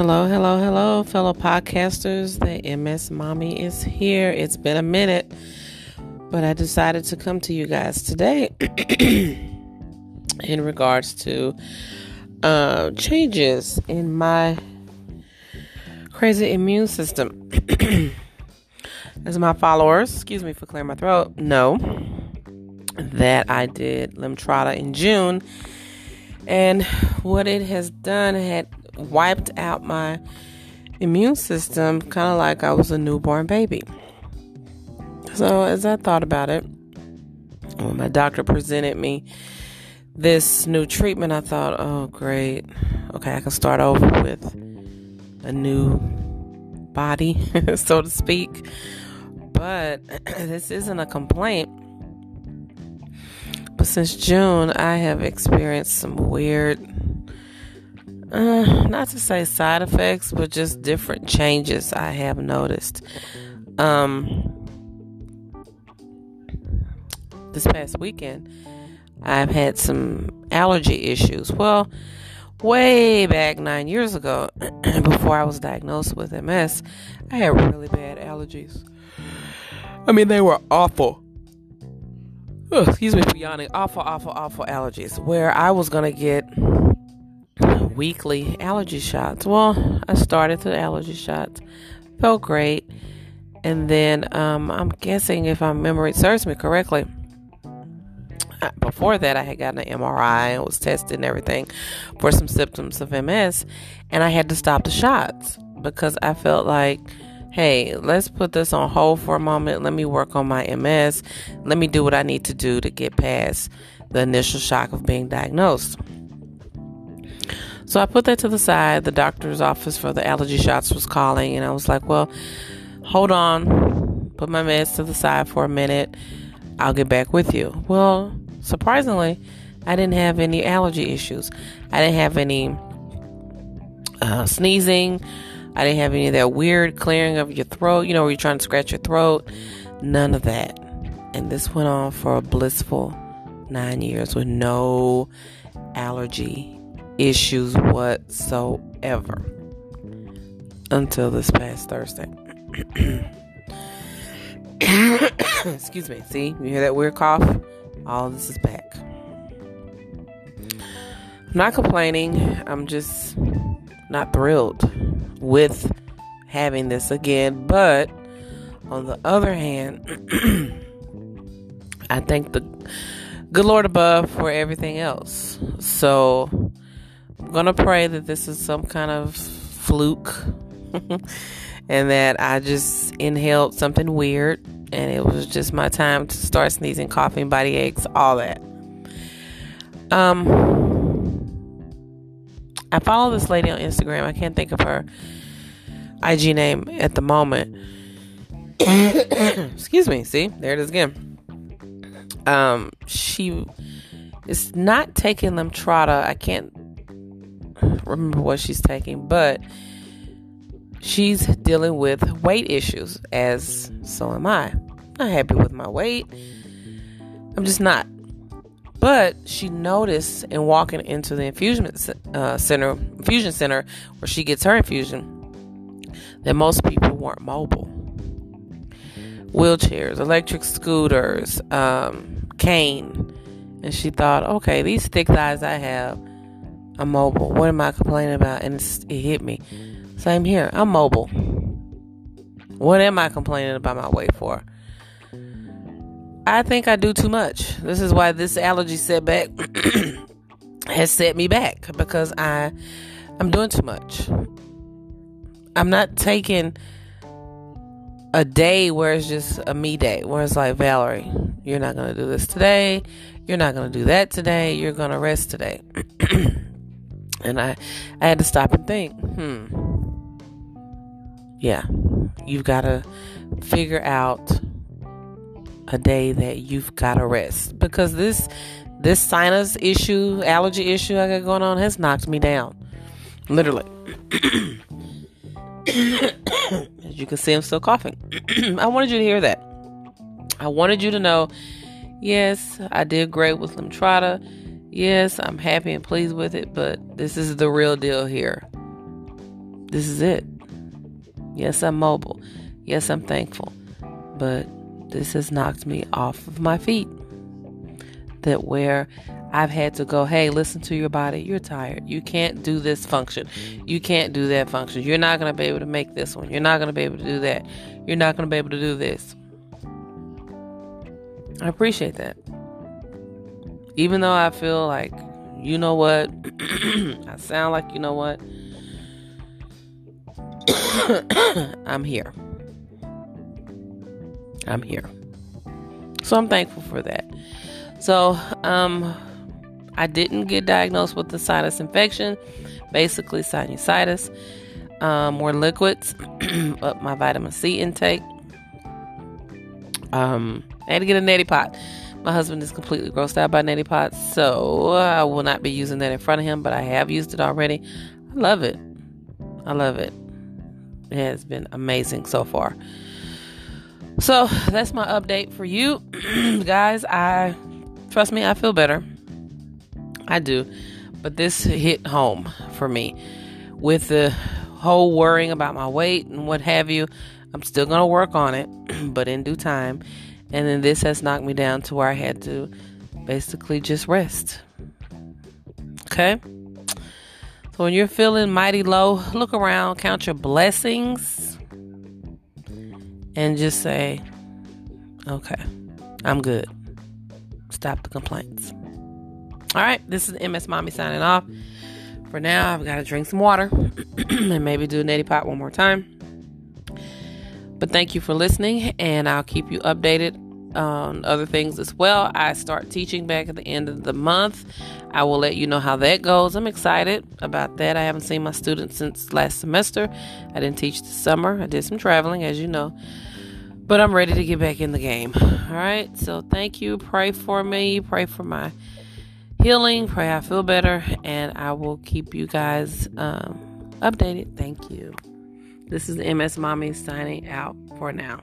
Hello, hello, hello, fellow podcasters. The MS Mommy is here. It's been a minute, but I decided to come to you guys today in regards to uh, changes in my crazy immune system. As my followers, excuse me for clearing my throat, know that I did Lemtrada in June, and what it has done had wiped out my immune system, kind of like I was a newborn baby. So, as I thought about it, when my doctor presented me this new treatment, I thought, oh, great. Okay, I can start over with a new body, so to speak. But this isn't a complaint. But since June, I have experienced some weird uh, not to say side effects, but just different changes I have noticed. Um, this past weekend, I've had some allergy issues. Well, way back nine years ago, before I was diagnosed with MS, I had really bad allergies. I mean, they were awful. Excuse me for yawning. Awful, awful, awful allergies. Where I was going to get weekly allergy shots. Well, I started the allergy shots, felt great, and then um, I'm guessing if my memory serves me correctly, uh, before that I had gotten an MRI and was tested and everything for some symptoms of MS, and I had to stop the shots because I felt like. Hey, let's put this on hold for a moment. Let me work on my MS. Let me do what I need to do to get past the initial shock of being diagnosed. So I put that to the side. The doctor's office for the allergy shots was calling, and I was like, well, hold on, put my meds to the side for a minute. I'll get back with you. Well, surprisingly, I didn't have any allergy issues. I didn't have any uh, sneezing. I didn't have any of that weird clearing of your throat, you know, where you're trying to scratch your throat. None of that. And this went on for a blissful nine years with no allergy issues whatsoever until this past Thursday. Excuse me. See, you hear that weird cough? All this is back. I'm not complaining. I'm just not thrilled with having this again. But on the other hand, I thank the good Lord above for everything else. So To pray that this is some kind of fluke and that I just inhaled something weird and it was just my time to start sneezing, coughing, body aches, all that. Um, I follow this lady on Instagram. I can't think of her IG name at the moment. Excuse me. See, there it is again. Um, she is not taking them Lemtrada. I can't remember what she's taking, but she's dealing with weight issues, as so am I. Not happy with my weight. I'm just not. But she noticed in walking into the infusion uh, center, infusion center, where she gets her infusion, that most people weren't mobile. Wheelchairs, electric scooters, um, cane, and she thought, okay, these thick thighs I have I'm mobile. What am I complaining about? And it hit me. Same here. I'm mobile. What am I complaining about my weight for? I think I do too much. This is why this allergy setback has set me back because I I'm doing too much. I'm not taking a day where it's just a me day, where it's like, Valerie, you're not going to do this today. You're not going to do that today. You're going to rest today. And I, I had to stop and think, hmm, yeah, you've got to figure out a day that you've got to rest because this this sinus issue, allergy issue I got going on has knocked me down, literally. As you can see, I'm still coughing. I wanted you to hear that. I wanted you to know, yes, I did great with Lemtrada Yes, I'm happy and pleased with it, but this is the real deal here. this is it. Yes, I'm mobile. Yes, I'm thankful. But this has knocked me off of my feet. That where I've had to go, hey, listen to your body. You're tired. You can't do this function. You can't do that function. You're not going to be able to make this one. You're not going to be able to do that. You're not going to be able to do this. I appreciate that. Even though I feel like, you know what? I sound like, you know what? I'm here. I'm here. So I'm thankful for that. So, um, I didn't get diagnosed with the sinus infection, basically sinusitis, um, more liquids, up my vitamin C intake. Um, I had to get a neti pot. My husband is completely grossed out by neti pots, so I will not be using that in front of him, but I have used it already. I love it. I love it. It has been amazing so far. So that's my update for you guys. I trust me, I feel better. I do. But this hit home for me with the whole worrying about my weight and what have you. I'm still going to work on it, but in due time. And then this has knocked me down to where I had to basically just rest. Okay? So when you're feeling mighty low, look around, count your blessings, and just say, okay, I'm good. Stop the complaints. All right, this is MS Mommy signing off. For now, I've got to drink some water and maybe do a neti pot one more time. But thank you for listening, and I'll keep you updated on other things as well. I start teaching back at the end of the month. I will let you know how that goes. I'm excited about that. I haven't seen my students since last semester. I didn't teach this summer. I did some traveling, as you know. But I'm ready to get back in the game. All right. So thank you. Pray for me. Pray for my healing. Pray I feel better, and I will keep you guys um, updated. Thank you. This is MS Mommy signing out for now.